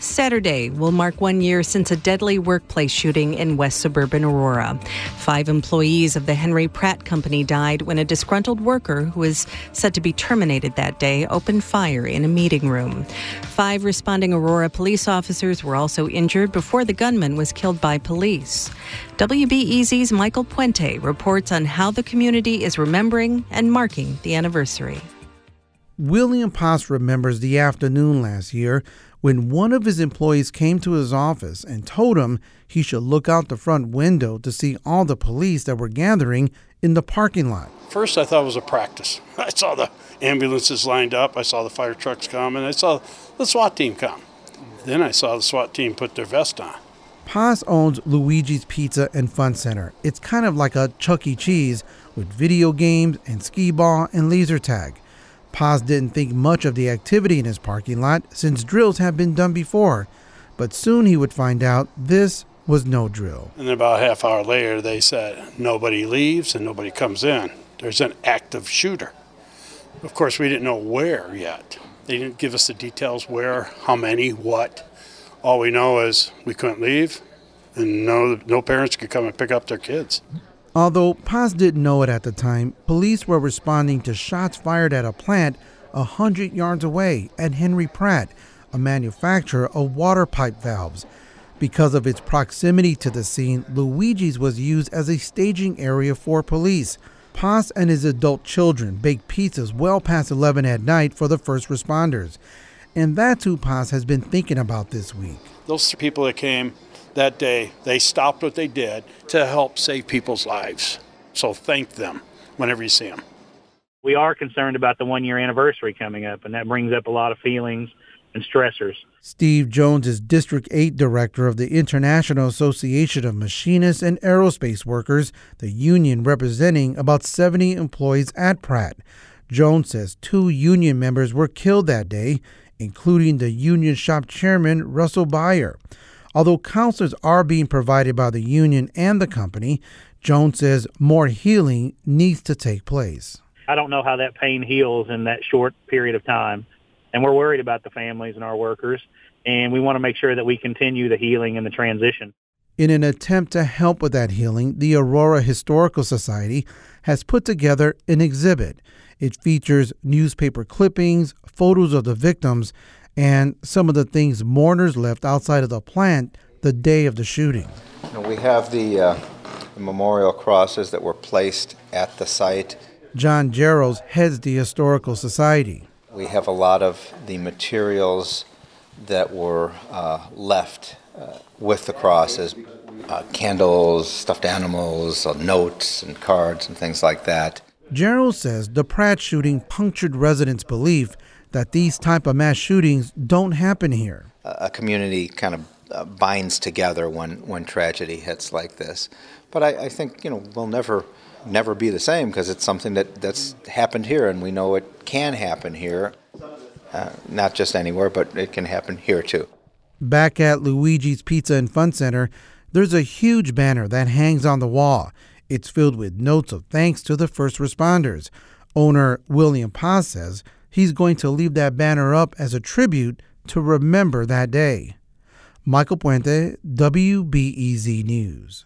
Saturday will mark one year since a deadly workplace shooting in west suburban Aurora. Five employees of the Henry Pratt Company died when a disgruntled worker who was said to be terminated that day opened fire in a meeting room. Five responding Aurora police officers were also injured before the gunman was killed by police. WBEZ's Michael Puente reports on how the community is remembering and marking the anniversary. William Paz remembers the afternoon last year when one of his employees came to his office and told him he should look out the front window to see all the police that were gathering in the parking lot. First, I thought it was a practice. I saw the ambulances lined up, I saw the fire trucks come, and I saw the SWAT team come. Then I saw the SWAT team put their vest on. Paz owns Luigi's Pizza and Fun Center. It's kind of like a Chuck E. Cheese with video games and skee ball and laser tag. Paz didn't think much of the activity in his parking lot since drills had been done before, but soon he would find out this was no drill. And about half hour later, they said nobody leaves and nobody comes in. There's an active shooter. Of course, we didn't know where yet. They didn't give us the details where, how many, what. All we know is we couldn't leave, and no, no parents could come and pick up their kids. Although Paz didn't know it at the time, police were responding to shots fired at a plant a hundred yards away at Henry Pratt, a manufacturer of water pipe valves. Because of its proximity to the scene, Luigi's was used as a staging area for police. Paz and his adult children baked pizzas well past 11 at night for the first responders. And that's who Paz has been thinking about this week. Those people that came that day, they stopped what they did to help save people's lives. So thank them whenever you see them. We are concerned about the one year anniversary coming up, and that brings up a lot of feelings and stressors. Steve Jones is District 8 Director of the International Association of Machinists and Aerospace Workers, the union representing about 70 employees at Pratt. Jones says two union members were killed that day, including the union shop chairman, Russell Beyer. Although counselors are being provided by the union and the company, Jones says more healing needs to take place. I don't know how that pain heals in that short period of time. And we're worried about the families and our workers. And we want to make sure that we continue the healing and the transition. In an attempt to help with that healing, the Aurora Historical Society has put together an exhibit. It features newspaper clippings, photos of the victims, and some of the things mourners left outside of the plant the day of the shooting. We have the, uh, the memorial crosses that were placed at the site. John Jaros heads the Historical Society. We have a lot of the materials that were uh, left uh, with the crosses uh, candles, stuffed animals, uh, notes, and cards, and things like that. Jaros says the Pratt shooting punctured residents' belief that these type of mass shootings don't happen here. A community kind of uh, binds together when, when tragedy hits like this. But I, I think you know we'll never never be the same because it's something that, that's happened here, and we know it can happen here, uh, not just anywhere, but it can happen here too. Back at Luigi's Pizza and Fun Center, there's a huge banner that hangs on the wall. It's filled with notes of thanks to the first responders. Owner William Paz says he's going to leave that banner up as a tribute to remember that day. Michael Puente, WBEZ News.